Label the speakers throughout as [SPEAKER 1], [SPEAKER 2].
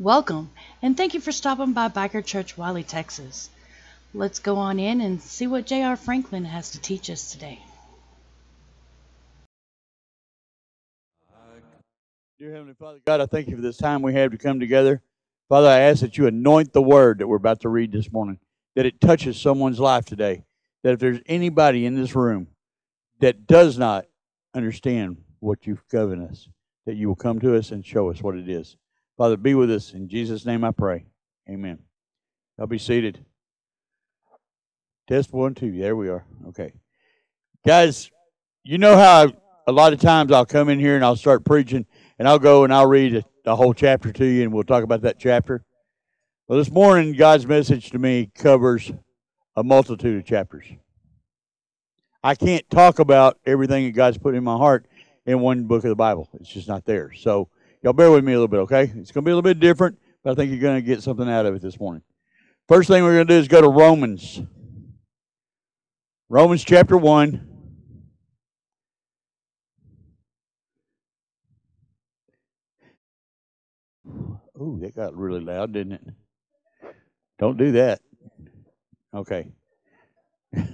[SPEAKER 1] Welcome, and thank you for stopping by Biker Church, Wylie, Texas. Let's go on in and see what J.R. Franklin has to teach us today.
[SPEAKER 2] Dear Heavenly Father, God, I thank you for this time we have to come together. Father, I ask that you anoint the word that we're about to read this morning, that it touches someone's life today. That if there's anybody in this room that does not understand what you've given us, that you will come to us and show us what it is. Father, be with us. In Jesus' name I pray. Amen. I'll be seated. Test one, two. There we are. Okay. Guys, you know how a lot of times I'll come in here and I'll start preaching and I'll go and I'll read a, whole chapter to you and we'll talk about that chapter. Well, this morning, God's message to me covers a multitude of chapters. I can't talk about everything that God's put in my heart in one book of the Bible. It's just not there. So, y'all bear with me a little bit, okay? It's going to be a little bit different, but I think you're going to get something out of it this morning. First thing we're going to do is go to Romans. Romans chapter 1. Ooh, that got really loud, didn't it? Don't do that. Okay.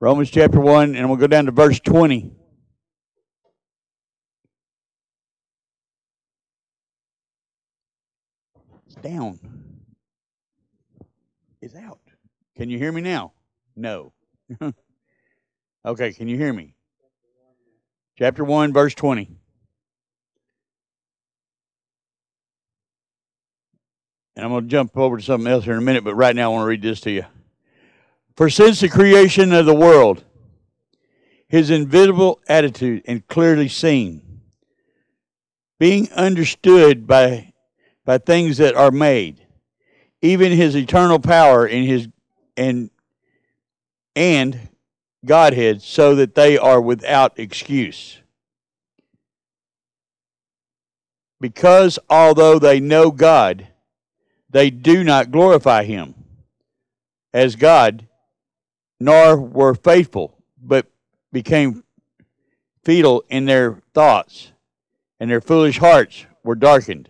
[SPEAKER 2] Romans chapter 1, and we'll go down to verse 20. Down. is out. Can you hear me now? No. okay, can you hear me? Chapter 1, verse 20. And I'm going to jump over to something else here in a minute, but right now I want to read this to you. For since the creation of the world, his invisible attitude and clearly seen, being understood by, by things that are made, even his eternal power in his and and Godhead, so that they are without excuse. Because although they know God, they do not glorify him as God, nor were faithful, but became feeble in their thoughts, and their foolish hearts were darkened.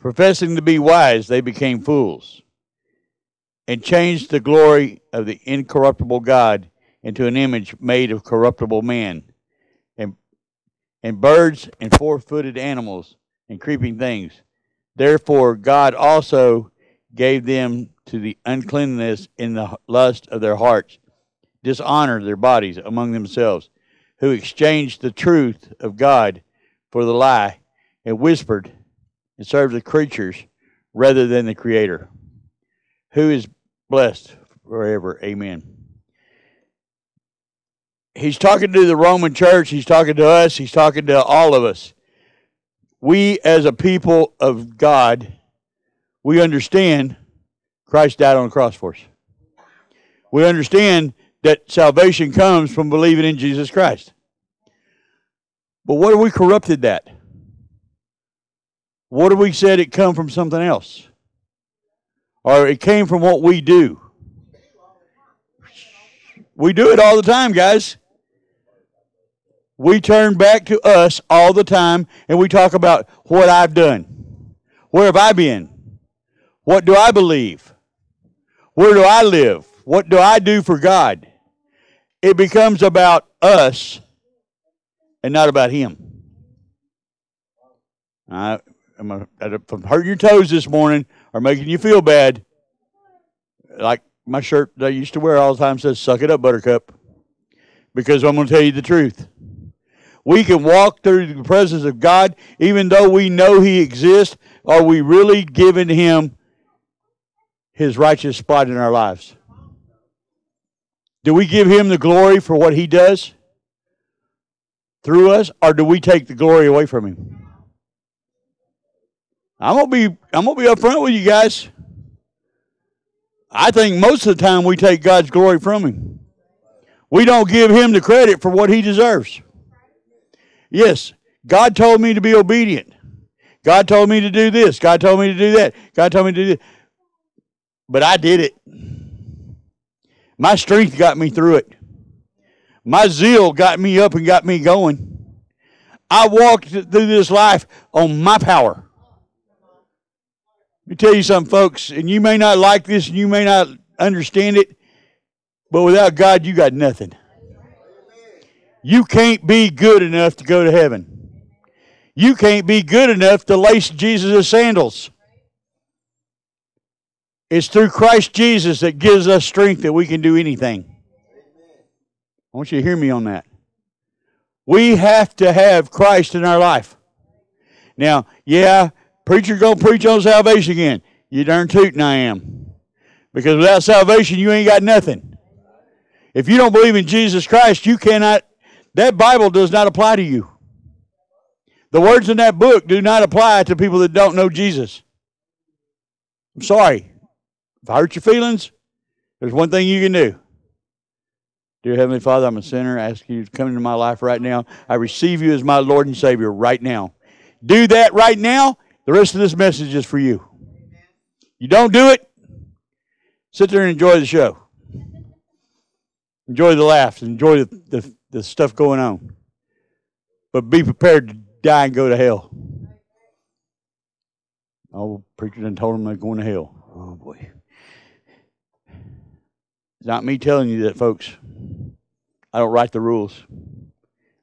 [SPEAKER 2] Professing to be wise, they became fools, and changed the glory of the incorruptible God into an image made of corruptible man, and, and birds, and four footed animals, and creeping things. Therefore, God also gave them to the uncleanness in the lust of their hearts, dishonored their bodies among themselves, who exchanged the truth of God for the lie, and whispered and served the creatures rather than the Creator, who is blessed forever. Amen. He's talking to the Roman church, he's talking to us, he's talking to all of us we as a people of God, we understand Christ died on the cross for us. We understand that salvation comes from believing in Jesus Christ. But what have we corrupted that? What have we said it come from something else? Or it came from what we do? We do it all the time, guys. We turn back to us all the time and we talk about what I've done. Where have I been? What do I believe? Where do I live? What do I do for God? It becomes about us and not about Him. I, am a, if I'm hurting your toes this morning or making you feel bad, like my shirt that I used to wear all the time says, Suck it up, Buttercup. Because I'm going to tell you the truth. We can walk through the presence of God even though we know He exists. Are we really giving Him His righteous spot in our lives? Do we give Him the glory for what He does through us, or do we take the glory away from Him? I'm gonna be I'm gonna be upfront with you guys. I think most of the time we take God's glory from Him. We don't give Him the credit for what He deserves. Yes, God told me to be obedient. God told me to do this. God told me to do that. God told me to do that. But I did it. My strength got me through it. My zeal got me up and got me going. I walked through this life on my power. Me tell you something, folks, and you may not like this and you may not understand it, but without God, you got nothing. You can't be good enough to go to heaven. You can't be good enough to lace Jesus' sandals. It's through Christ Jesus that gives us strength that we can do anything. I want you to hear me on that. We have to have Christ in our life. Now, yeah, preacher gonna preach on salvation again. You darn tootin' I am. Because without salvation, you ain't got nothing. If you don't believe in Jesus Christ, you cannot, that Bible does not apply to you. The words in that book do not apply to people that don't know Jesus. I'm sorry. If I hurt your feelings, there's one thing you can do. Dear Heavenly Father, I'm a sinner. I ask you to come into my life right now. I receive you as my Lord and Savior right now. Do that right now. The rest of this message is for you. You don't do it, sit there and enjoy the show. Enjoy the laughs. Enjoy the, the, the stuff going on. But be prepared to die and go to hell. Oh, preacher done told them they're going to hell. Oh, boy. It's not me telling you that, folks. I don't write the rules.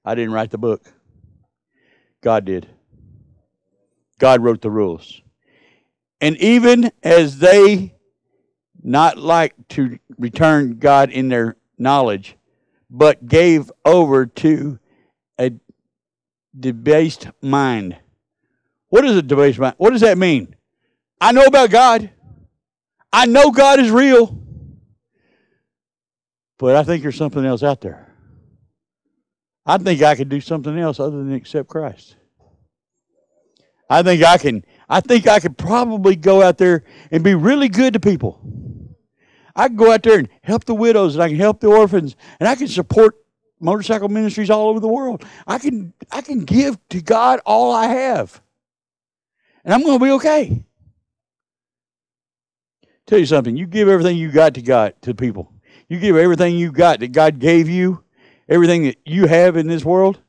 [SPEAKER 2] I didn't write the book. God did. God wrote the rules. And even as they not like to return God in their knowledge, but gave over to a debased mind. What is a debased mind? What does that mean? I know about God. I know God is real. But I think there's something else out there. I think I could do something else other than accept Christ. I think I can I think I could probably go out there and be really good to people. I can go out there and help the widows and I can help the orphans and I can support motorcycle ministries all over the world. I can I can give to God all I have. And I'm going to be okay. Tell you something, you give everything you got to God to people. You give everything you got that God gave you, everything that you have in this world.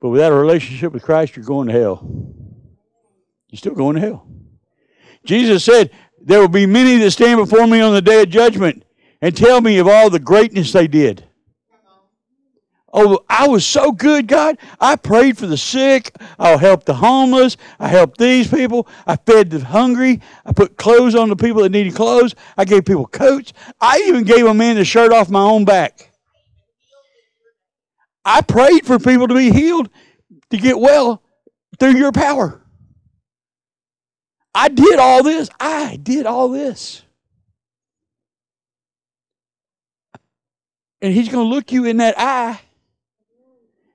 [SPEAKER 2] But without a relationship with Christ, you're going to hell. You're still going to hell. Jesus said, There will be many that stand before me on the day of judgment and tell me of all the greatness they did. Oh, I was so good, God. I prayed for the sick. I helped the homeless. I helped these people. I fed the hungry. I put clothes on the people that needed clothes. I gave people coats. I even gave a man the shirt off my own back. I prayed for people to be healed, to get well through your power. I did all this. I did all this. And he's going to look you in that eye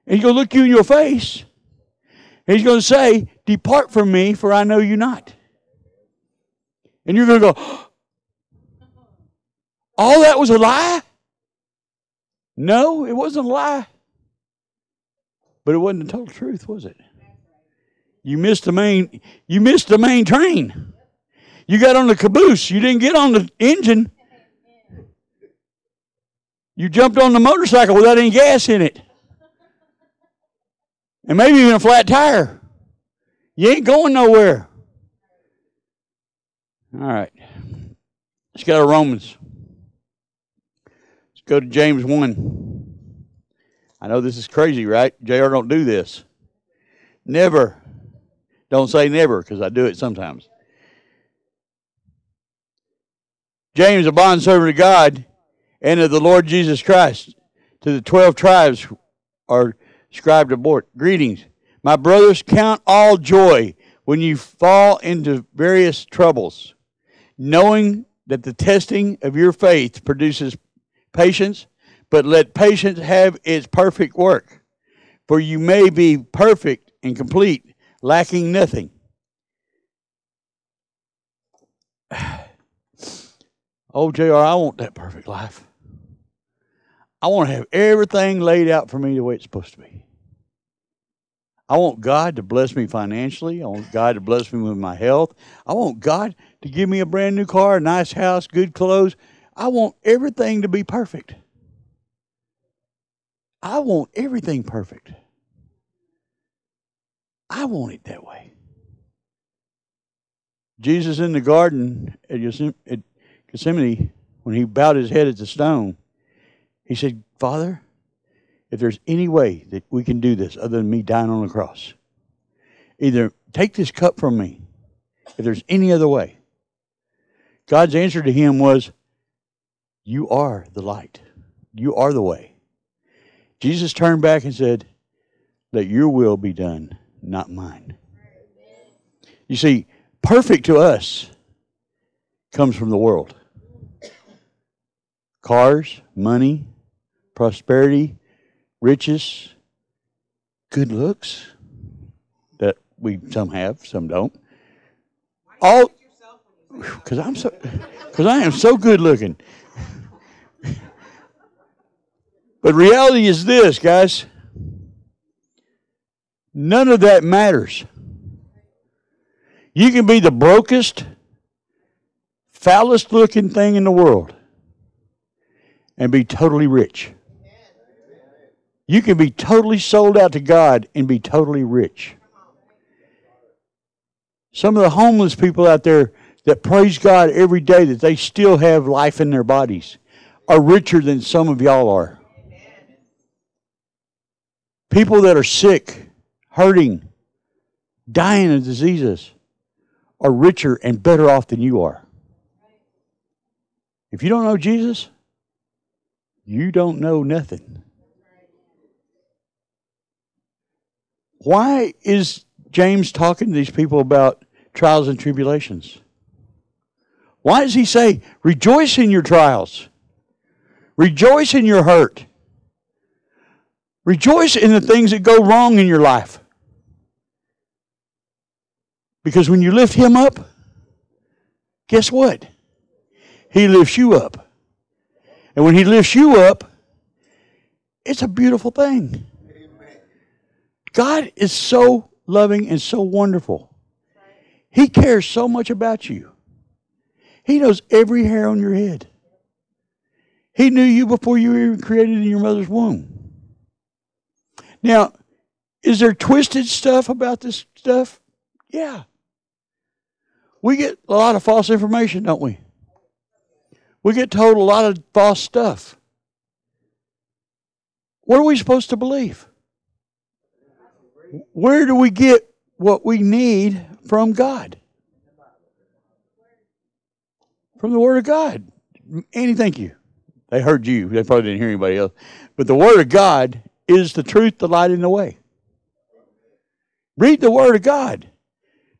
[SPEAKER 2] and he's going to look you in your face. And he's going to say, Depart from me, for I know you not. And you're going to go, All that was a lie? No, it wasn't a lie. But it wasn't the total truth, was it? You missed the main you missed the main train. You got on the caboose. You didn't get on the engine. You jumped on the motorcycle without any gas in it and maybe even a flat tire. You ain't going nowhere. All right. Let's go to Romans. Let's go to James 1. I know this is crazy, right? JR don't do this. Never. Don't say never because I do it sometimes. James, a bondservant of God and of the Lord Jesus Christ, to the 12 tribes are scribe to board. Greetings. My brothers, count all joy when you fall into various troubles, knowing that the testing of your faith produces patience, but let patience have its perfect work. For you may be perfect and complete, lacking nothing. Oh, JR, I want that perfect life. I want to have everything laid out for me the way it's supposed to be. I want God to bless me financially. I want God to bless me with my health. I want God to give me a brand new car, a nice house, good clothes. I want everything to be perfect. I want everything perfect. I want it that way. Jesus in the garden at Gethsemane, when he bowed his head at the stone, he said, Father, if there's any way that we can do this other than me dying on the cross, either take this cup from me, if there's any other way. God's answer to him was, You are the light. You are the way. Jesus turned back and said, Let your will be done, not mine. You see, perfect to us comes from the world cars, money, prosperity, riches, good looks that we some have, some don't. All because I'm so because I am so good looking. But reality is this, guys. None of that matters. You can be the brokest, foulest looking thing in the world and be totally rich. You can be totally sold out to God and be totally rich. Some of the homeless people out there that praise God every day that they still have life in their bodies are richer than some of y'all are. People that are sick, hurting, dying of diseases are richer and better off than you are. If you don't know Jesus, you don't know nothing. Why is James talking to these people about trials and tribulations? Why does he say, rejoice in your trials? Rejoice in your hurt. Rejoice in the things that go wrong in your life. Because when you lift him up, guess what? He lifts you up. And when he lifts you up, it's a beautiful thing. God is so loving and so wonderful. He cares so much about you. He knows every hair on your head. He knew you before you were even created in your mother's womb. Now, is there twisted stuff about this stuff? Yeah. We get a lot of false information, don't we? We get told a lot of false stuff. What are we supposed to believe? Where do we get what we need from God? From the Word of God. Annie, thank you. They heard you. They probably didn't hear anybody else. But the Word of God is the truth, the light, and the way. Read the Word of God.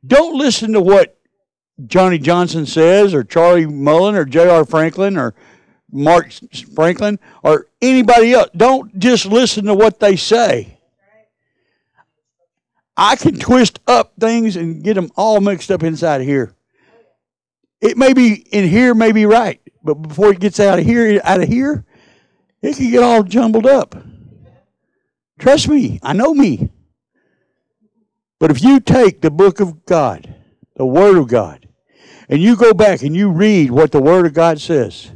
[SPEAKER 2] Don't listen to what Johnny Johnson says, or Charlie Mullen, or J.R. Franklin, or Mark Franklin, or anybody else. Don't just listen to what they say. I can twist up things and get them all mixed up inside of here. It may be in here, may be right, but before it gets out of here, out of here, it can get all jumbled up. Trust me, I know me. But if you take the book of God, the Word of God, and you go back and you read what the Word of God says,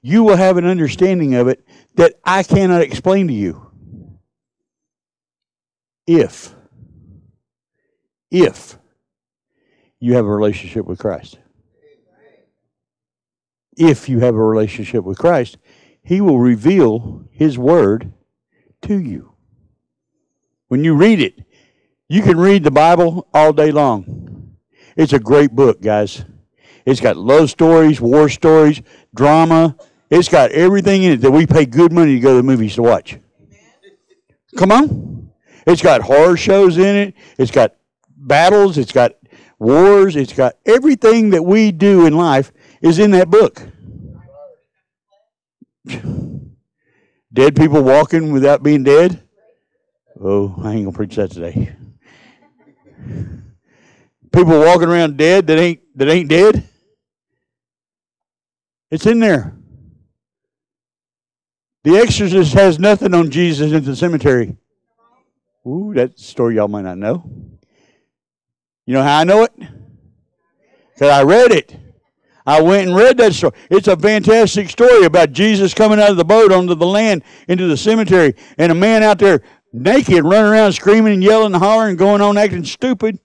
[SPEAKER 2] you will have an understanding of it that I cannot explain to you. If, if you have a relationship with Christ if you have a relationship with Christ, He will reveal His Word to you. When you read it, you can read the Bible all day long. It's a great book, guys. It's got love stories, war stories, drama. It's got everything in it that we pay good money to go to the movies to watch. Come on. It's got horror shows in it. It's got battles. It's got wars. It's got everything that we do in life is in that book. Dead people walking without being dead? Oh, I ain't gonna preach that today. People walking around dead that ain't that ain't dead? It's in there. The Exorcist has nothing on Jesus in the cemetery. Ooh, that story y'all might not know. You know how I know it? Because I read it. I went and read that story. It's a fantastic story about Jesus coming out of the boat onto the land into the cemetery and a man out there naked running around screaming and yelling and hollering and going on acting stupid.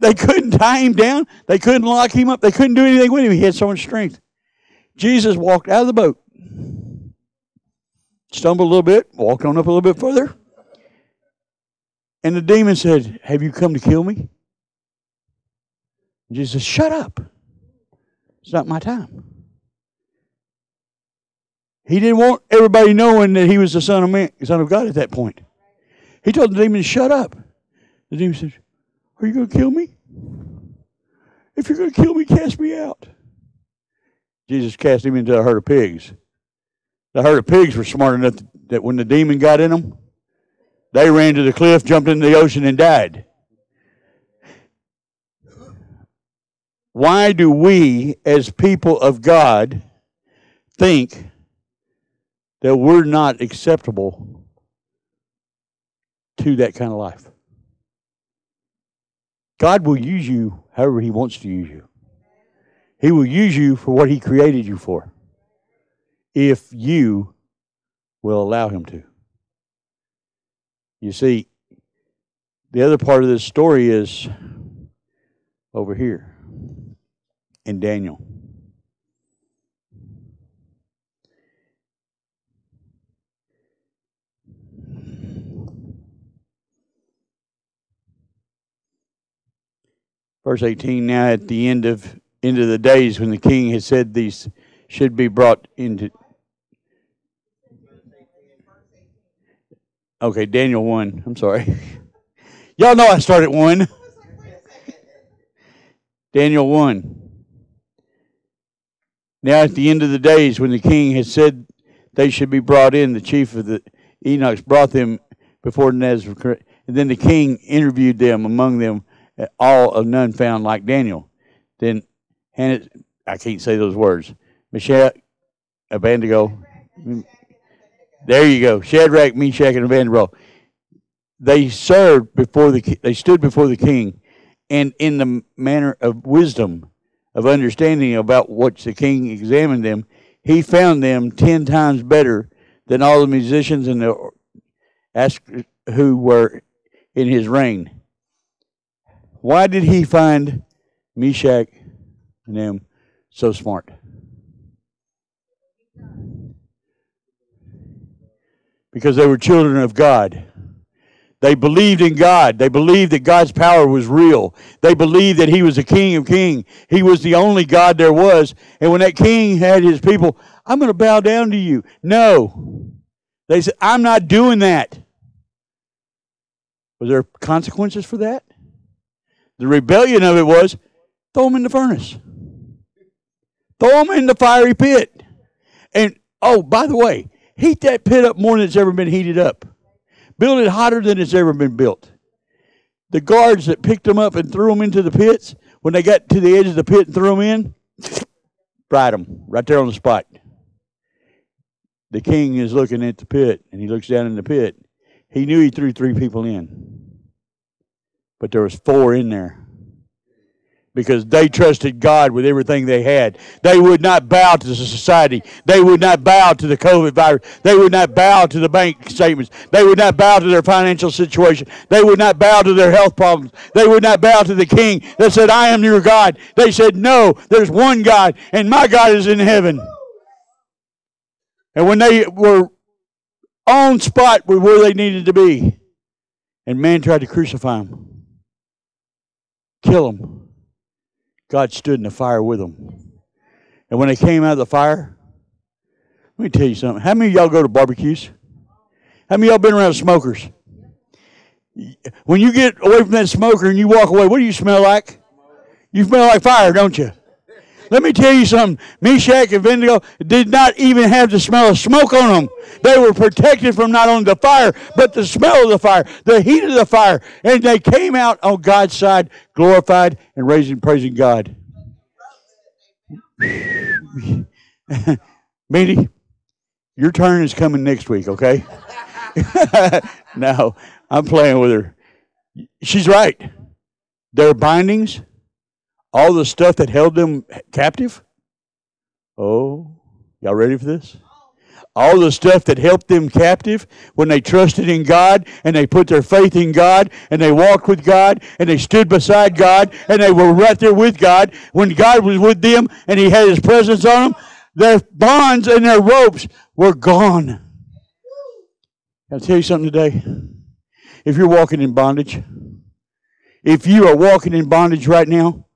[SPEAKER 2] They couldn't tie him down. They couldn't lock him up. They couldn't do anything with him. He had so much strength. Jesus walked out of the boat, stumbled a little bit, walked on up a little bit further. And the demon said, Have you come to kill me? Jesus Shut up. It's not my time. He didn't want everybody knowing that he was the son of man, son of God at that point. He told the demon shut up. The demon said, Are you going to kill me? If you're going to kill me, cast me out. Jesus cast him into a herd of pigs. The herd of pigs were smart enough that when the demon got in them, they ran to the cliff, jumped into the ocean, and died. Why do we, as people of God, think that we're not acceptable to that kind of life? God will use you however He wants to use you. He will use you for what He created you for if you will allow Him to. You see, the other part of this story is over here in Daniel. Verse 18 Now at the end of end of the days when the king had said these should be brought into Okay, Daniel 1. I'm sorry. Y'all know I started 1. Daniel 1. Now, at the end of the days, when the king had said they should be brought in, the chief of the eunuchs brought them before Nebuchadnezzar. And then the king interviewed them among them, uh, all of none found like Daniel. Then, and I can't say those words. Meshach, Abednego. There you go. Shadrach, Meshach, and Abednego. They served before the. They stood before the king, and in the manner of wisdom of understanding about which the king examined them, he found them ten times better than all the musicians and the who were in his reign. Why did he find Meshach and them so smart? Because they were children of God. They believed in God. They believed that God's power was real. They believed that He was the King of Kings. He was the only God there was. And when that king had his people, I'm going to bow down to you. No. They said, I'm not doing that. Was there consequences for that? The rebellion of it was throw them in the furnace, throw them in the fiery pit. And oh, by the way, heat that pit up more than it's ever been heated up. Build it hotter than it's ever been built. The guards that picked them up and threw them into the pits, when they got to the edge of the pit and threw them in, fried them right there on the spot. The king is looking at the pit and he looks down in the pit. He knew he threw three people in, but there was four in there because they trusted God with everything they had. They would not bow to the society. They would not bow to the COVID virus. They would not bow to the bank statements. They would not bow to their financial situation. They would not bow to their health problems. They would not bow to the king that said, I am your God. They said, No, there's one God, and my God is in heaven. And when they were on spot with where they needed to be, and man tried to crucify them, kill them God stood in the fire with them. And when they came out of the fire, let me tell you something. How many of y'all go to barbecues? How many of y'all been around smokers? When you get away from that smoker and you walk away, what do you smell like? You smell like fire, don't you? Let me tell you something. Meshach and Abednego did not even have the smell of smoke on them. They were protected from not only the fire, but the smell of the fire, the heat of the fire. And they came out on God's side, glorified and raising, praising God. Mindy, your turn is coming next week, okay? no, I'm playing with her. She's right. Their bindings all the stuff that held them captive. Oh, y'all ready for this? all the stuff that helped them captive when they trusted in God and they put their faith in God and they walked with God and they stood beside God and they were right there with God when God was with them and He had His presence on them, their bonds and their ropes were gone. I'll tell you something today. If you're walking in bondage, if you are walking in bondage right now,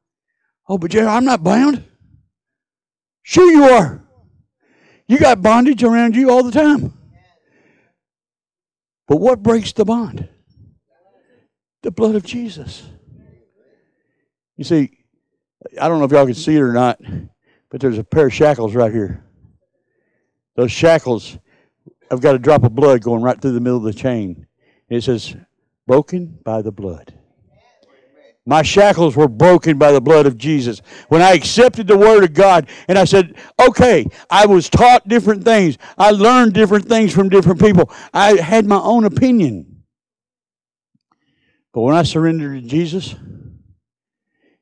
[SPEAKER 2] oh, but Jerry, I'm not bound. Sure, you are. You got bondage around you all the time. But what breaks the bond? The blood of Jesus. You see, I don't know if y'all can see it or not, but there's a pair of shackles right here. Those shackles, I've got a drop of blood going right through the middle of the chain. It says, broken by the blood. My shackles were broken by the blood of Jesus. When I accepted the Word of God and I said, okay, I was taught different things. I learned different things from different people. I had my own opinion. But when I surrendered to Jesus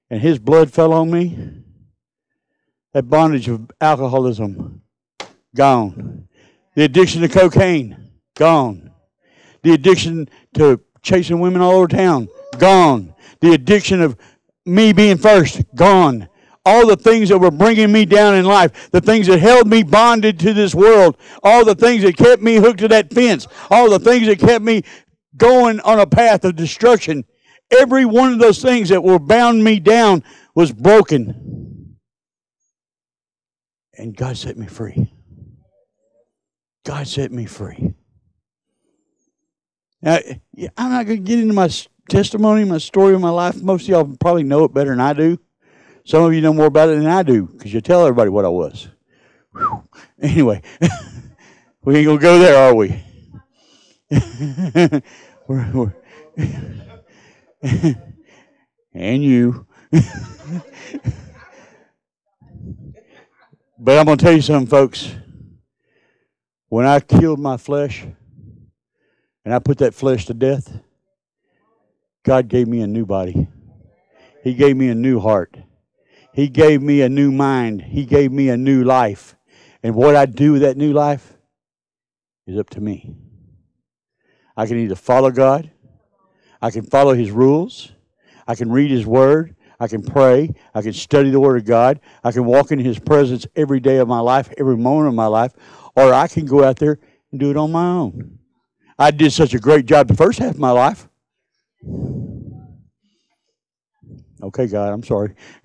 [SPEAKER 2] and His blood fell on me, that bondage of alcoholism, gone. The addiction to cocaine, gone. The addiction to chasing women all over town, gone the addiction of me being first, gone. All the things that were bringing me down in life, the things that held me bonded to this world, all the things that kept me hooked to that fence, all the things that kept me going on a path of destruction, every one of those things that were bound me down was broken. And God set me free. God set me free. Now, I'm not going to get into my testimony, my story of my life. Most of y'all probably know it better than I do. Some of you know more about it than I do because you tell everybody what I was. Whew. Anyway, we ain't gonna go there, are we? we're, we're and you. but I'm gonna tell you something, folks. When I killed my flesh and I put that flesh to death, God gave me a new body. He gave me a new heart. He gave me a new mind. He gave me a new life. And what I do with that new life is up to me. I can either follow God, I can follow His rules, I can read His Word, I can pray, I can study the Word of God, I can walk in His presence every day of my life, every moment of my life, or I can go out there and do it on my own. I did such a great job the first half of my life. Okay, God, I'm sorry.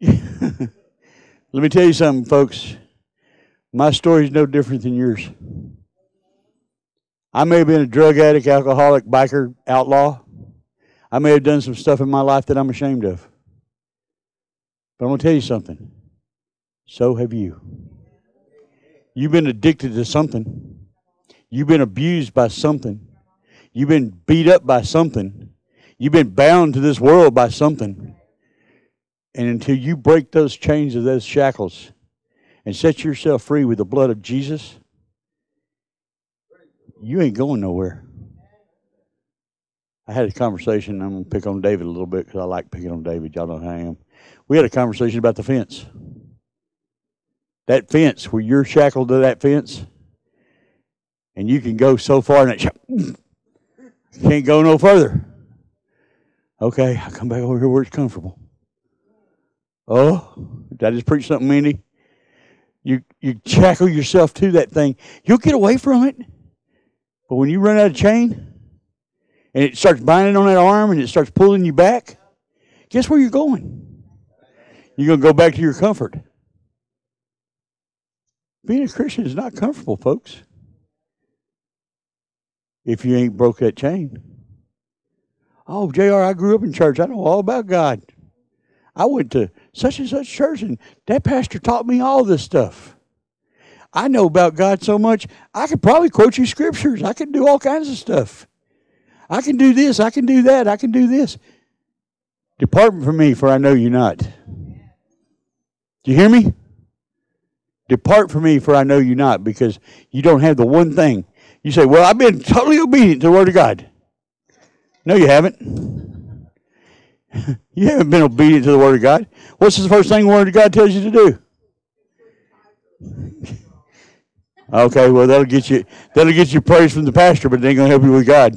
[SPEAKER 2] Let me tell you something, folks. My story is no different than yours. I may have been a drug addict, alcoholic, biker, outlaw. I may have done some stuff in my life that I'm ashamed of. But I'm going to tell you something. So have you. You've been addicted to something. You've been abused by something. You've been beat up by something. You've been bound to this world by something. And until you break those chains of those shackles and set yourself free with the blood of Jesus, you ain't going nowhere. I had a conversation. I'm going to pick on David a little bit because I like picking on David. Y'all know how I am. We had a conversation about the fence. That fence, where you're shackled to that fence, and you can go so far and it can't go no further. Okay, I'll come back over here where it's comfortable. Oh, did I just preach something, Mindy? You you shackle yourself to that thing. You'll get away from it. But when you run out of chain and it starts binding on that arm and it starts pulling you back, guess where you're going? You're to go back to your comfort. Being a Christian is not comfortable, folks if you ain't broke that chain. Oh, JR, I grew up in church. I know all about God. I went to such and such church, and that pastor taught me all this stuff. I know about God so much, I could probably quote you scriptures. I can do all kinds of stuff. I can do this, I can do that, I can do this. Depart from me, for I know you not. Do you hear me? Depart from me, for I know you not, because you don't have the one thing you say, Well, I've been totally obedient to the Word of God. No, you haven't. you haven't been obedient to the Word of God. What's the first thing the Word of God tells you to do? Okay, well that'll get you that'll get you praise from the pastor, but it ain't gonna help you with God.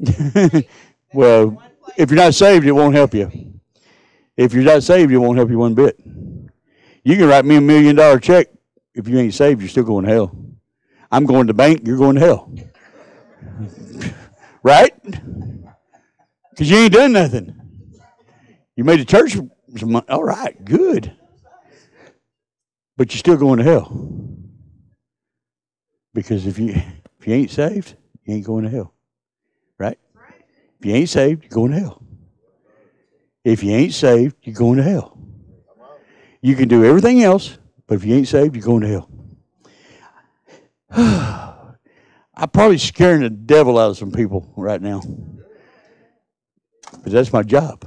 [SPEAKER 2] well, if you're not saved, it won't help you. If you're not saved, it won't help you one bit. You can write me a million dollar check. If you ain't saved, you're still going to hell. I'm going to bank, you're going to hell. right? Because you ain't done nothing. You made the church some money. All right, good. But you're still going to hell. Because if you if you ain't saved, you ain't going to hell. Right? If you ain't saved, you're going to hell. If you ain't saved, you're going to hell. You can do everything else, but if you ain't saved, you're going to hell. I'm probably scaring the devil out of some people right now. But that's my job.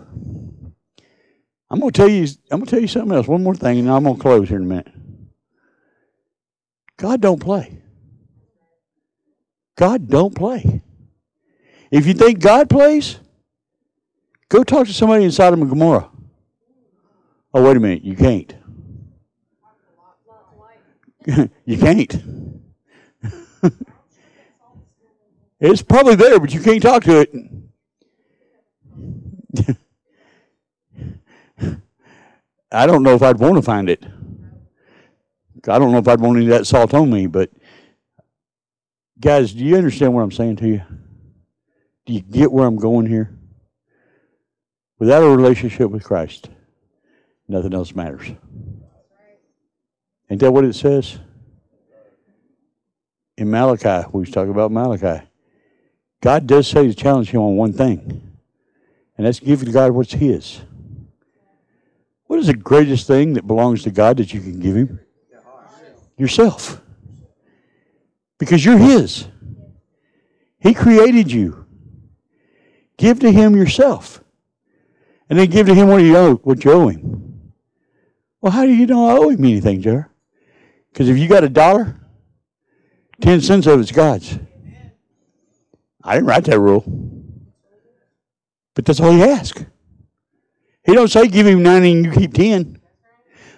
[SPEAKER 2] I'm gonna tell you I'm gonna tell you something else, one more thing, and I'm gonna close here in a minute. God don't play. God don't play. If you think God plays, go talk to somebody in Sodom and Gomorrah. Oh, wait a minute, you can't. you can't. it's probably there, but you can't talk to it. I don't know if I'd want to find it. I don't know if I'd want any of that salt on me, but Guys, do you understand what I'm saying to you? Do you get where I'm going here? Without a relationship with Christ, nothing else matters. Ain't that what it says? In Malachi, we was talking about Malachi. God does say to challenge him on one thing, and that's giving God what's his. What is the greatest thing that belongs to God that you can give him? Yourself because you're His. He created you. Give to Him yourself. And then give to Him what you owe, what you owe Him. Well, how do you know I owe Him anything, Jer? Because if you got a dollar, 10 cents of it's God's. I didn't write that rule. But that's all He asks. He don't say give Him 90 and you keep 10.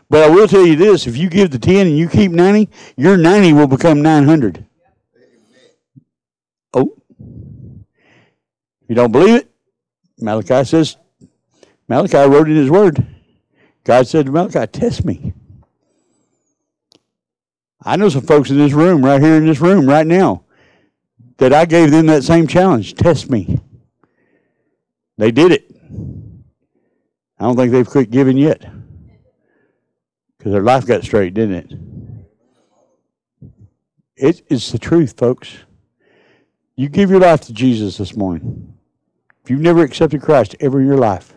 [SPEAKER 2] But I will tell you this if you give the 10 and you keep 90, your 90 will become 900. Oh. You don't believe it? Malachi says, Malachi wrote in his word. God said to Malachi, Test me. I know some folks in this room, right here in this room, right now, that I gave them that same challenge test me. They did it. I don't think they've quit giving yet because their life got straight, didn't it? It is the truth, folks. You give your life to Jesus this morning. If you've never accepted Christ ever in your life.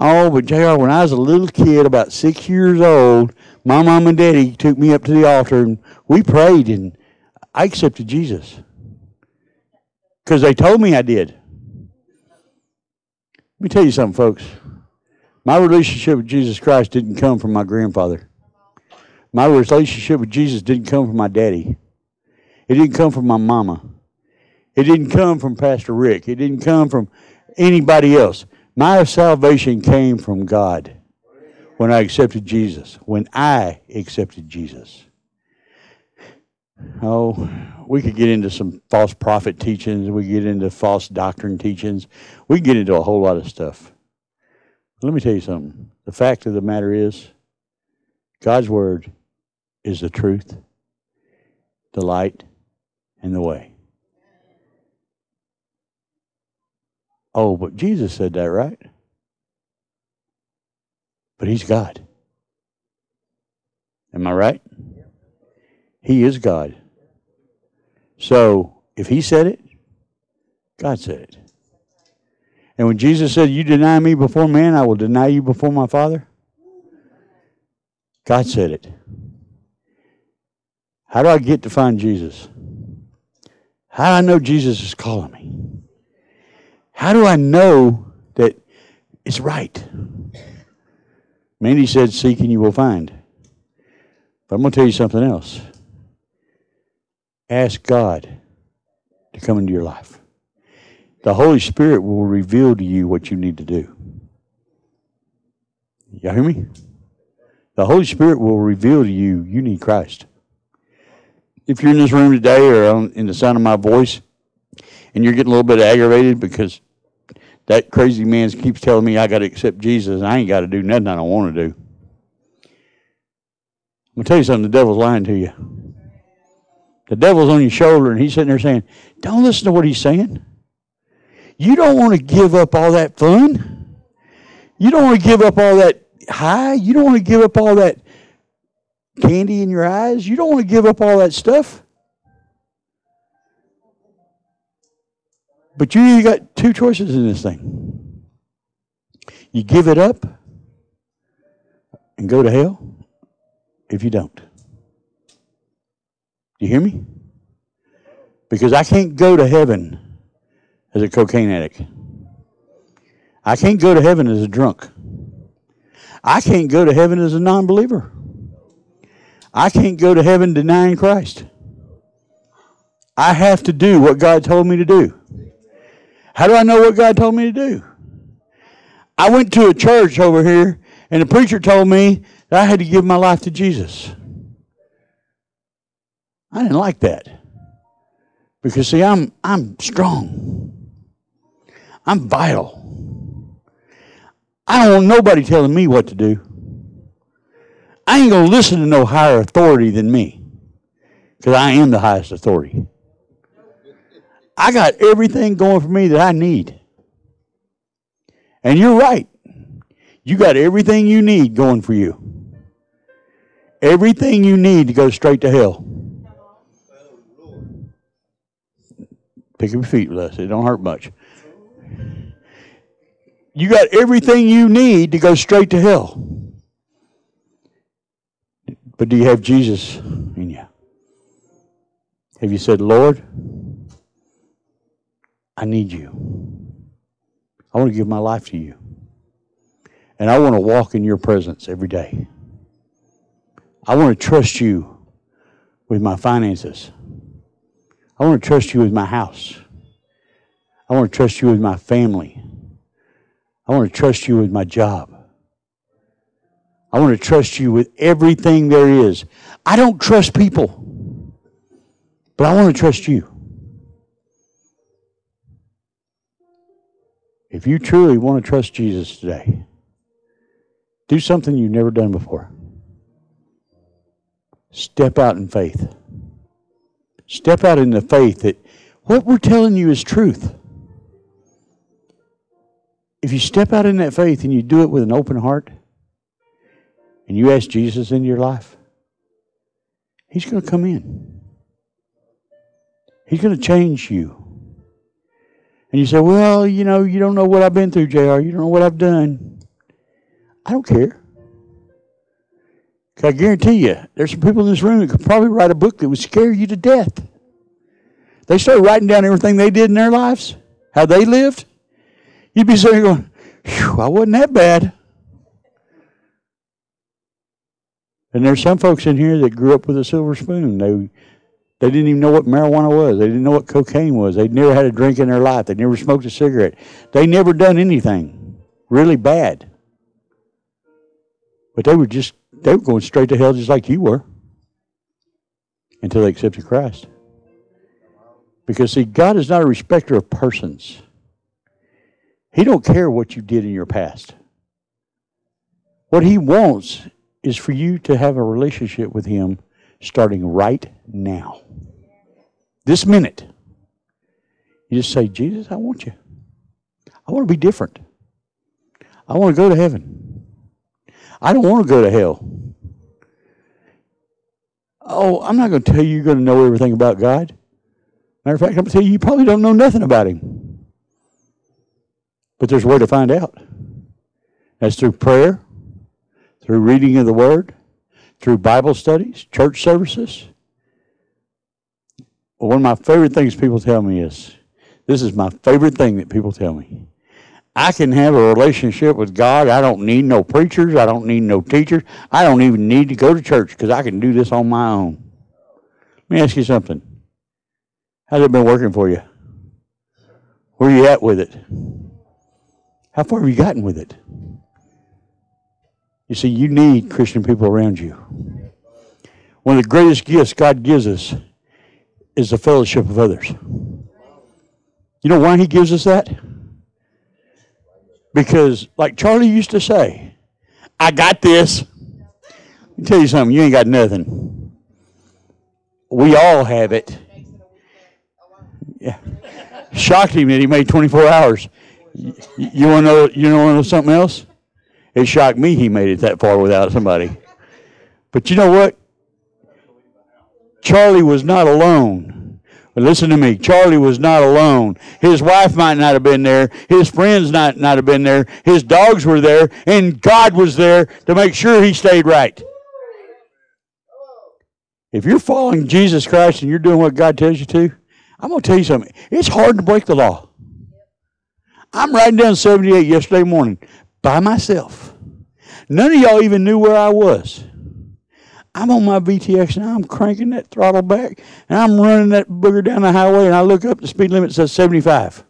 [SPEAKER 2] Oh, but JR, when I was a little kid, about six years old, my mom and daddy took me up to the altar and we prayed and I accepted Jesus. Because they told me I did. Let me tell you something, folks. My relationship with Jesus Christ didn't come from my grandfather. My relationship with Jesus didn't come from my daddy. It didn't come from my mama. It didn't come from Pastor Rick. It didn't come from anybody else. My salvation came from God when I accepted Jesus. When I accepted Jesus. Oh, we could get into some false prophet teachings. We get into false doctrine teachings. We get into a whole lot of stuff. Let me tell you something. The fact of the matter is, God's word is the truth, the light, and the way. Oh, but Jesus said that, right? But he's God. Am I right? He is God. So if he said it, God said it. And when Jesus said, You deny me before man, I will deny you before my Father, God said it. How do I get to find Jesus? How do I know Jesus is calling me? How do I know that it's right? Mandy said, Seek and you will find. But I'm going to tell you something else. Ask God to come into your life. The Holy Spirit will reveal to you what you need to do. You hear me? The Holy Spirit will reveal to you you need Christ. If you're in this room today or in the sound of my voice, and you're getting a little bit aggravated because that crazy man keeps telling me I got to accept Jesus and I ain't got to do nothing I don't want to do. I'm going to tell you something the devil's lying to you. The devil's on your shoulder and he's sitting there saying, Don't listen to what he's saying. You don't want to give up all that fun. You don't want to give up all that high. You don't want to give up all that candy in your eyes. You don't want to give up all that stuff. But you got two choices in this thing. You give it up and go to hell if you don't. Do you hear me? Because I can't go to heaven as a cocaine addict. I can't go to heaven as a drunk. I can't go to heaven as a non believer. I can't go to heaven denying Christ. I have to do what God told me to do. How do I know what God told me to do? I went to a church over here, and the preacher told me that I had to give my life to Jesus. I didn't like that. Because see, I'm I'm strong. I'm vital. I don't want nobody telling me what to do. I ain't going to listen to no higher authority than me because I am the highest authority. I got everything going for me that I need. And you're right. You got everything you need going for you. Everything you need to go straight to hell. Pick up your feet, Les. It don't hurt much. You got everything you need to go straight to hell. But do you have Jesus in you? Have you said, Lord, I need you. I want to give my life to you. And I want to walk in your presence every day. I want to trust you with my finances. I want to trust you with my house. I want to trust you with my family. I want to trust you with my job. I want to trust you with everything there is. I don't trust people, but I want to trust you. If you truly want to trust Jesus today, do something you've never done before. Step out in faith. Step out in the faith that what we're telling you is truth if you step out in that faith and you do it with an open heart and you ask Jesus into your life, He's going to come in. He's going to change you. And you say, Well, you know, you don't know what I've been through, JR. You don't know what I've done. I don't care. I guarantee you, there's some people in this room that could probably write a book that would scare you to death. They start writing down everything they did in their lives, how they lived. You'd be sitting going, I wasn't that bad. And there's some folks in here that grew up with a silver spoon. They they didn't even know what marijuana was. They didn't know what cocaine was. They'd never had a drink in their life. They never smoked a cigarette. They never done anything really bad. But they were just they were going straight to hell just like you were. Until they accepted Christ. Because see, God is not a respecter of persons. He don't care what you did in your past. What he wants is for you to have a relationship with him starting right now. This minute. You just say, Jesus, I want you. I want to be different. I want to go to heaven. I don't want to go to hell. Oh, I'm not going to tell you you're going to know everything about God. Matter of fact, I'm going to tell you you probably don't know nothing about Him. But there's a way to find out. That's through prayer, through reading of the Word, through Bible studies, church services. One of my favorite things people tell me is this is my favorite thing that people tell me. I can have a relationship with God. I don't need no preachers. I don't need no teachers. I don't even need to go to church because I can do this on my own. Let me ask you something. How's it been working for you? Where are you at with it? How far have you gotten with it? You see, you need Christian people around you. One of the greatest gifts God gives us is the fellowship of others. You know why He gives us that? Because, like Charlie used to say, I got this. Let me tell you something, you ain't got nothing. We all have it. Yeah. Shocked him that he made 24 hours. You, want to know? You want to know something else? It shocked me he made it that far without somebody. But you know what? Charlie was not alone. But listen to me, Charlie was not alone. His wife might not have been there. His friends not not have been there. His dogs were there, and God was there to make sure he stayed right. If you're following Jesus Christ and you're doing what God tells you to, I'm going to tell you something. It's hard to break the law. I'm riding down 78 yesterday morning by myself. None of y'all even knew where I was. I'm on my VTX and I'm cranking that throttle back and I'm running that booger down the highway and I look up, the speed limit says 75.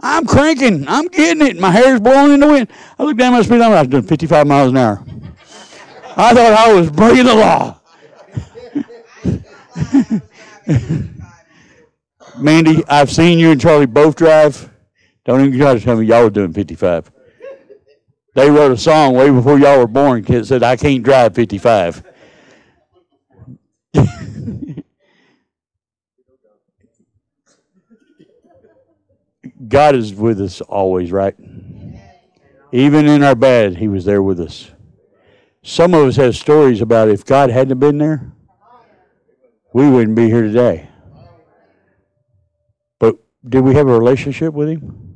[SPEAKER 2] I'm cranking. I'm getting it. My hair's blowing in the wind. I look down my speed limit. I was doing 55 miles an hour. I thought I was breaking the law. Mandy, I've seen you and Charlie both drive. Don't even try to tell me y'all were doing 55. They wrote a song way before y'all were born that said, I can't drive 55. God is with us always, right? Even in our bad, He was there with us. Some of us have stories about if God hadn't been there, we wouldn't be here today. But did we have a relationship with Him?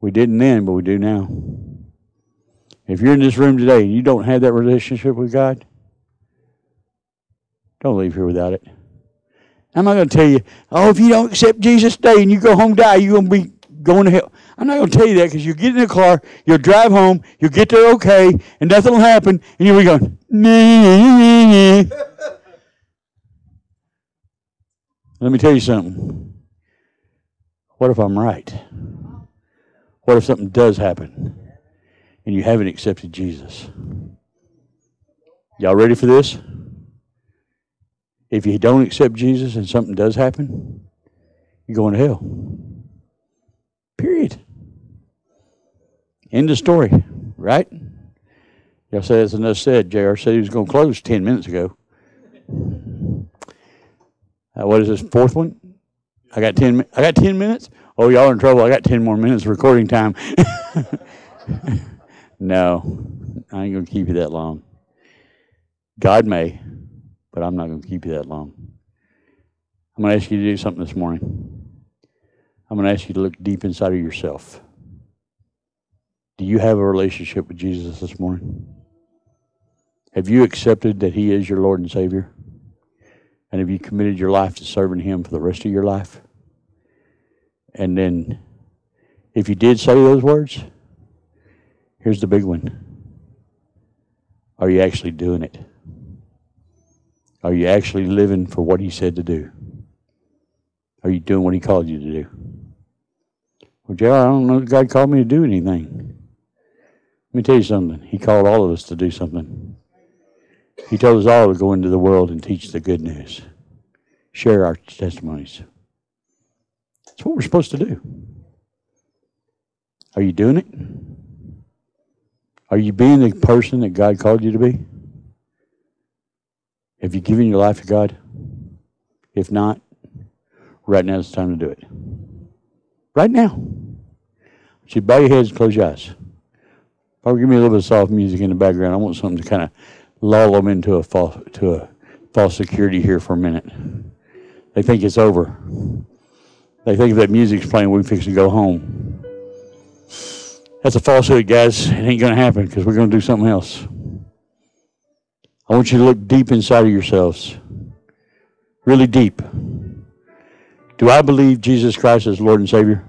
[SPEAKER 2] We didn't then, but we do now. If you're in this room today and you don't have that relationship with God, don't leave here without it. I'm not going to tell you, oh, if you don't accept Jesus today and you go home die, you're going to be going to hell. I'm not going to tell you that because you get in the car, you'll drive home, you'll get there okay, and nothing will happen, and you'll be going, Let me tell you something. What if I'm right? What if something does happen and you haven't accepted Jesus? Y'all ready for this? If you don't accept Jesus and something does happen, you're going to hell. Period. End of story, right? Y'all say as enough said. JR said he was going to close 10 minutes ago. Uh, what is this, fourth one? I got 10, I got 10 minutes? Oh, y'all are in trouble. I got 10 more minutes recording time. no, I ain't going to keep you that long. God may, but I'm not going to keep you that long. I'm going to ask you to do something this morning. I'm going to ask you to look deep inside of yourself. Do you have a relationship with Jesus this morning? Have you accepted that He is your Lord and Savior? And have you committed your life to serving Him for the rest of your life? And then, if you did say those words, here's the big one Are you actually doing it? Are you actually living for what He said to do? Are you doing what He called you to do? Well, Joe, I don't know if God called me to do anything. Let me tell you something. He called all of us to do something. He told us all to go into the world and teach the good news, share our testimonies. That's what we're supposed to do. Are you doing it? Are you being the person that God called you to be? Have you given your life to God? If not, right now the time to do it. Right now. So bow your heads, close your eyes. Probably give me a little bit of soft music in the background. I want something to kind of lull them into a false, to a false security here for a minute. They think it's over. They think if that music's playing, we fix to go home. That's a falsehood, guys. It ain't going to happen because we're going to do something else. I want you to look deep inside of yourselves. Really deep. Do I believe Jesus Christ is Lord and Savior?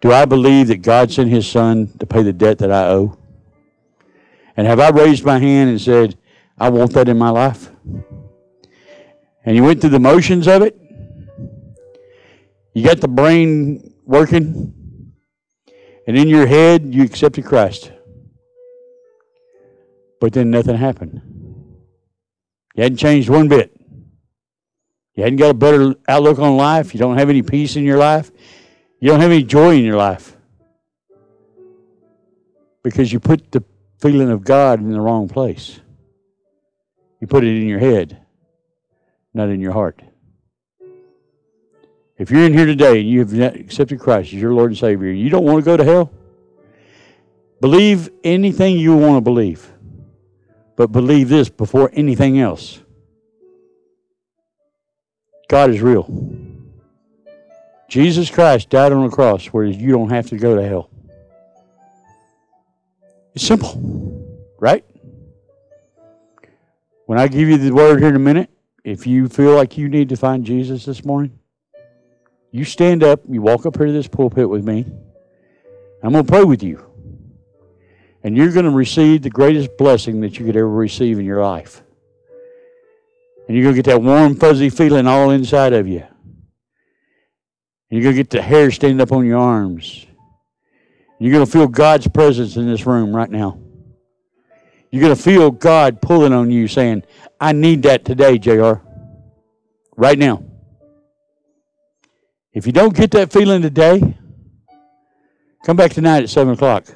[SPEAKER 2] Do I believe that God sent His Son to pay the debt that I owe? And have I raised my hand and said, I want that in my life? And you went through the motions of it? You got the brain working? And in your head, you accepted Christ. But then nothing happened. You hadn't changed one bit. You hadn't got a better outlook on life. You don't have any peace in your life. You don't have any joy in your life. Because you put the feeling of God in the wrong place. You put it in your head, not in your heart. If you're in here today and you have accepted Christ as your Lord and Savior, you don't want to go to hell, believe anything you want to believe. But believe this before anything else God is real. Jesus Christ died on the cross where you don't have to go to hell. It's simple, right? When I give you the word here in a minute, if you feel like you need to find Jesus this morning, you stand up, you walk up here to this pulpit with me. I'm going to pray with you. And you're going to receive the greatest blessing that you could ever receive in your life. And you're going to get that warm, fuzzy feeling all inside of you. You're going to get the hair standing up on your arms. You're going to feel God's presence in this room right now. You're going to feel God pulling on you saying, I need that today, JR. Right now. If you don't get that feeling today, come back tonight at 7 o'clock.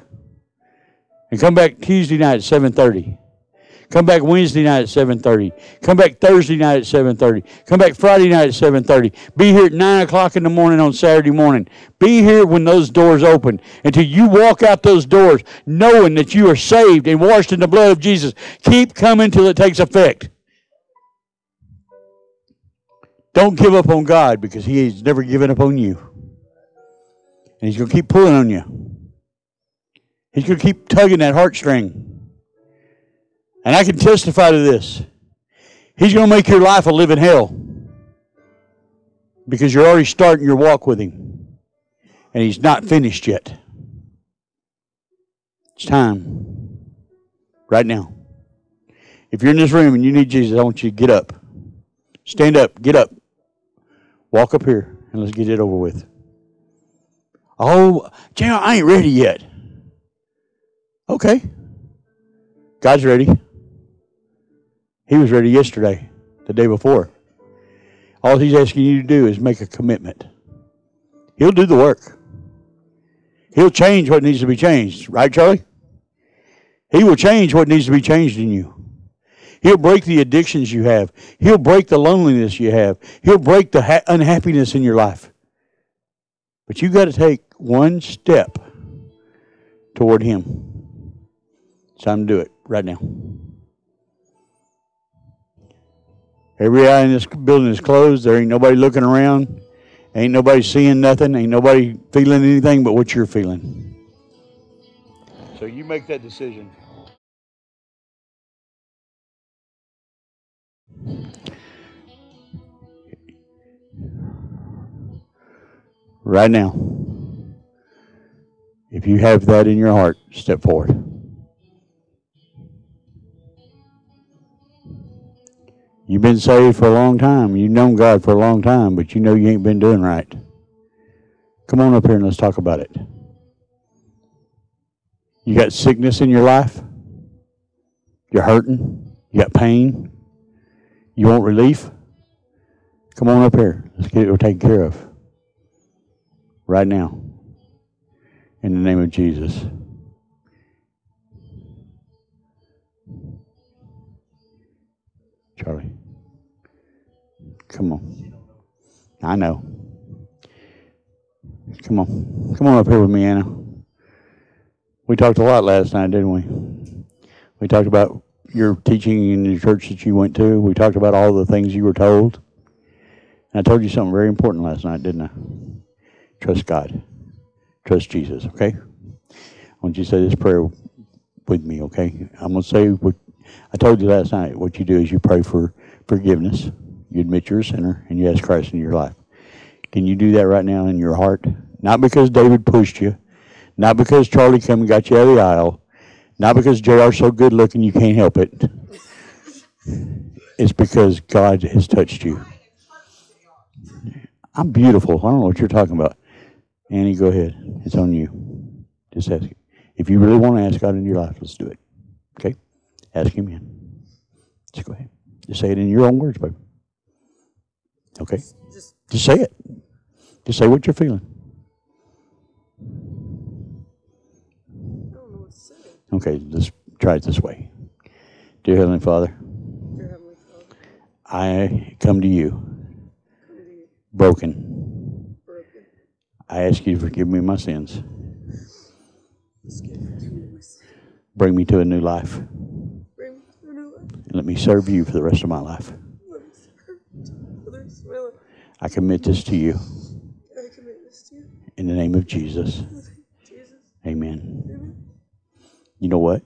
[SPEAKER 2] And come back Tuesday night at 7.30. Come back Wednesday night at 7.30. Come back Thursday night at 7.30. Come back Friday night at 7.30. Be here at 9 o'clock in the morning on Saturday morning. Be here when those doors open until you walk out those doors knowing that you are saved and washed in the blood of Jesus. Keep coming till it takes effect. Don't give up on God because He has never given up on you. And He's going to keep pulling on you. He's going to keep tugging that heartstring. And I can testify to this. He's going to make your life a living hell because you're already starting your walk with Him. And He's not finished yet. It's time. Right now. If you're in this room and you need Jesus, I want you to get up. Stand up. Get up. Walk up here and let's get it over with. Oh, Jay, I ain't ready yet. Okay. God's ready. He was ready yesterday, the day before. All he's asking you to do is make a commitment. He'll do the work. He'll change what needs to be changed. Right, Charlie? He will change what needs to be changed in you. He'll break the addictions you have. He'll break the loneliness you have. He'll break the ha- unhappiness in your life. But you got to take one step toward Him. It's time to do it right now. Every eye in this building is closed. There ain't nobody looking around. Ain't nobody seeing nothing. Ain't nobody feeling anything but what you're feeling. So you make that decision. Right now. If you have that in your heart, step forward. You've been saved for a long time. You've known God for a long time, but you know you ain't been doing right. Come on up here and let's talk about it. You got sickness in your life? You're hurting? You got pain? You want relief? Come on up here. Let's get it taken care of. Right now. In the name of Jesus. Charlie. Come on. I know. Come on. Come on up here with me, Anna. We talked a lot last night, didn't we? We talked about your teaching in the church that you went to. We talked about all the things you were told. And I told you something very important last night, didn't I? Trust God. Trust Jesus, okay? I want you to say this prayer with me, okay? I'm going to say what I told you last night. What you do is you pray for forgiveness. You admit you're a sinner and you ask Christ in your life. Can you do that right now in your heart? Not because David pushed you, not because Charlie came and got you out of the aisle, not because JR's so good looking you can't help it. It's because God has touched you. I'm beautiful. I don't know what you're talking about. Annie, go ahead. It's on you. Just ask. Him. If you really want to ask God in your life, let's do it. Okay? Ask Him in. Just go ahead. Just say it in your own words, baby. Okay?
[SPEAKER 3] Just
[SPEAKER 2] Just say it. Just say what you're feeling. Okay, let's try it this way. Dear Heavenly Father,
[SPEAKER 3] Dear Heavenly Father,
[SPEAKER 2] I come to you
[SPEAKER 3] come to you
[SPEAKER 2] broken.
[SPEAKER 3] broken.
[SPEAKER 2] I ask you to forgive me my sins.
[SPEAKER 3] Just give forgive me my sin.
[SPEAKER 2] Bring me to a new life.
[SPEAKER 3] Bring me to a new life.
[SPEAKER 2] Let me serve you for the rest of my life.
[SPEAKER 3] Let me serve for the rest of my life.
[SPEAKER 2] I commit this to you.
[SPEAKER 3] I commit this to you.
[SPEAKER 2] In the name of Jesus.
[SPEAKER 3] In the name of Jesus.
[SPEAKER 2] Amen.
[SPEAKER 3] Amen.
[SPEAKER 2] You know what?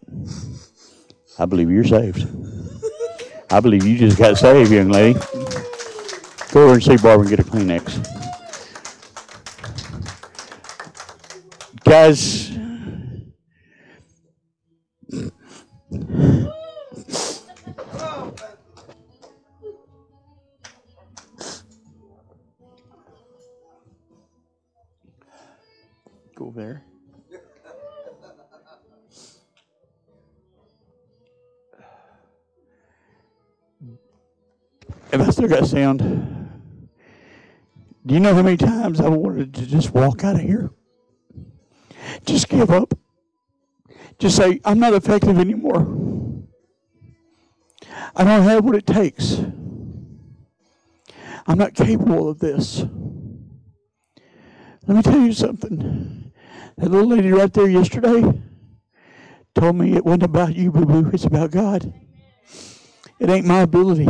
[SPEAKER 2] I believe you're saved. I believe you just got saved, young lady. Go over and see Barbara and get a Kleenex. Guys, go there. If I still got sound, do you know how many times I wanted to just walk out of here? Just give up. Just say, I'm not effective anymore. I don't have what it takes. I'm not capable of this. Let me tell you something. That little lady right there yesterday told me it wasn't about you, boo boo. It's about God. It ain't my ability.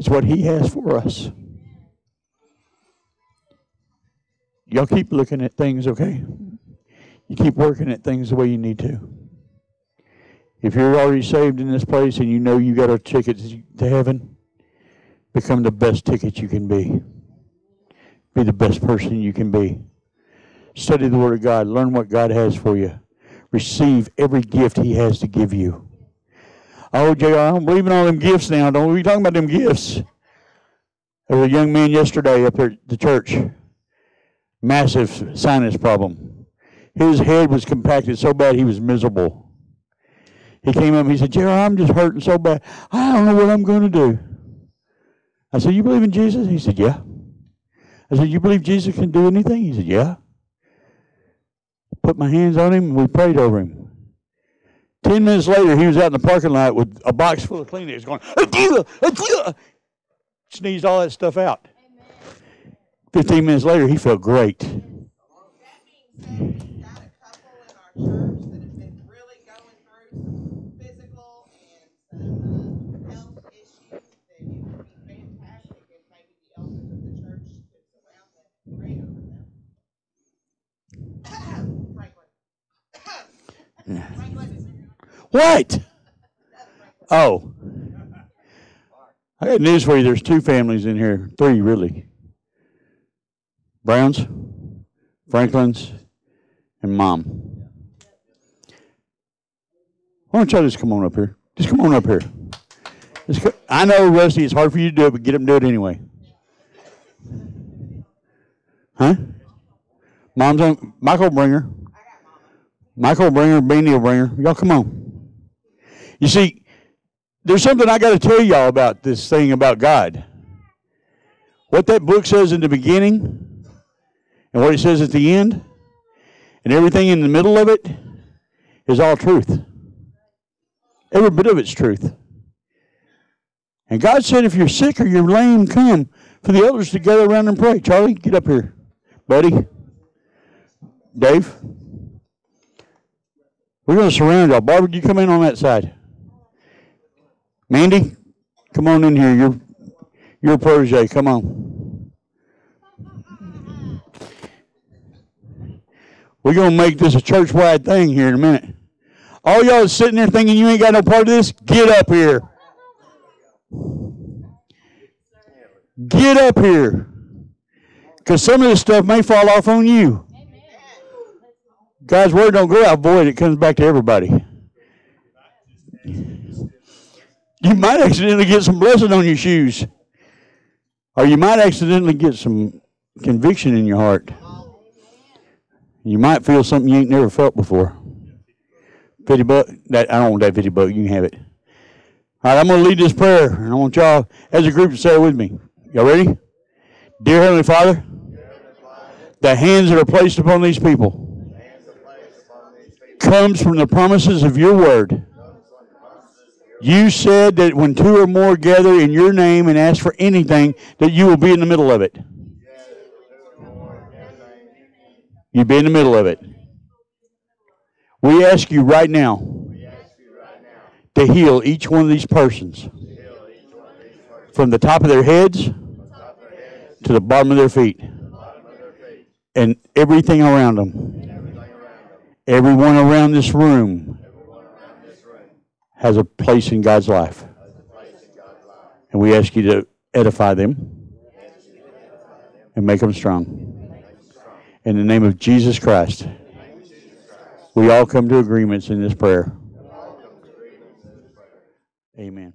[SPEAKER 2] It's what He has for us. Y'all keep looking at things, okay? You keep working at things the way you need to. If you're already saved in this place and you know you got a ticket to heaven, become the best ticket you can be. Be the best person you can be. Study the Word of God. Learn what God has for you. Receive every gift He has to give you. Oh, JR, I don't believe in all them gifts now. Don't be talking about them gifts. There was a young man yesterday up at the church. Massive sinus problem. His head was compacted so bad he was miserable. He came up and he said, JR, I'm just hurting so bad. I don't know what I'm going to do. I said, You believe in Jesus? He said, Yeah. I said, You believe Jesus can do anything? He said, Yeah. Put my hands on him and we prayed over him. Ten minutes later, he was out in the parking lot with a box full of Kleenex going, "Achoo, achoo." sneezed all that stuff out. Fifteen minutes later, he felt great.
[SPEAKER 4] That
[SPEAKER 2] What? Oh. I got news for you. There's two families in here. Three, really. Browns, Franklin's, and Mom. Why don't y'all just come on up here? Just come on up here. Co- I know, Rusty, it's hard for you to do it, but get them to do it anyway. Huh? Mom's on. Michael Bringer. Michael Bringer, Beanie will bring her. Y'all come on. You see, there's something I got to tell y'all about this thing about God. What that book says in the beginning and what it says at the end and everything in the middle of it is all truth. Every bit of it's truth. And God said, if you're sick or you're lame, come for the elders to gather around and pray. Charlie, get up here. Buddy. Dave. We're going to surround y'all. Barbara, you come in on that side. Mandy, come on in here. You're a protege. Come on. We're to make this a church wide thing here in a minute. All y'all sitting there thinking you ain't got no part of this, get up here. Get up here. Because some of this stuff may fall off on you. God's word don't go out void, it comes back to everybody. You might accidentally get some blessing on your shoes. Or you might accidentally get some conviction in your heart. You might feel something you ain't never felt before. Fifty buck. That I don't want that fifty buck. You can have it. All right, I'm going to lead this prayer, and I want y'all, as a group, to say it with me. Y'all ready? Dear Heavenly Father, the hands that are placed upon these people comes from the promises of your word. You said that when two or more gather in your name and ask for anything, that you will be in the middle of it. You be in the middle of it. We ask you right now to heal each one of these persons from the top of their heads to the bottom of their feet and everything around them. Everyone around this room has a place in God's life. And we ask you to edify them and make them strong. In the name of Jesus Christ, we all come to agreements in this prayer. Amen.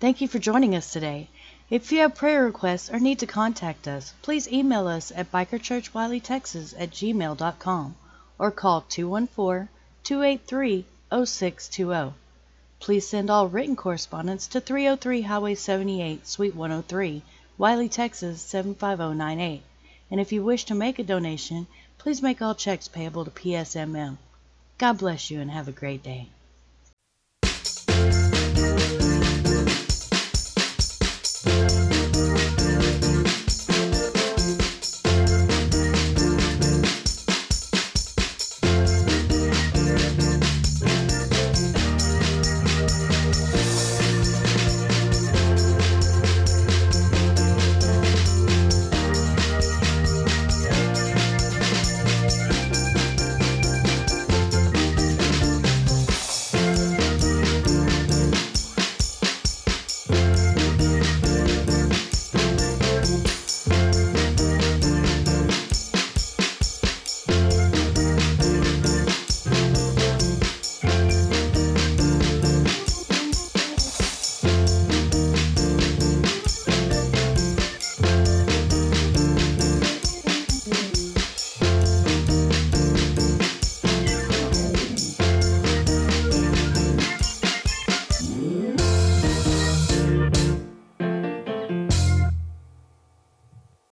[SPEAKER 1] Thank you for joining us today. If you have prayer requests or need to contact us, please email us at bikerchurchwileytexas at gmail.com or call 214-283-0620. Please send all written correspondence to 303 Highway 78, Suite 103, Wylie, Texas 75098. And if you wish to make a donation, please make all checks payable to PSMM. God bless you and have a great day.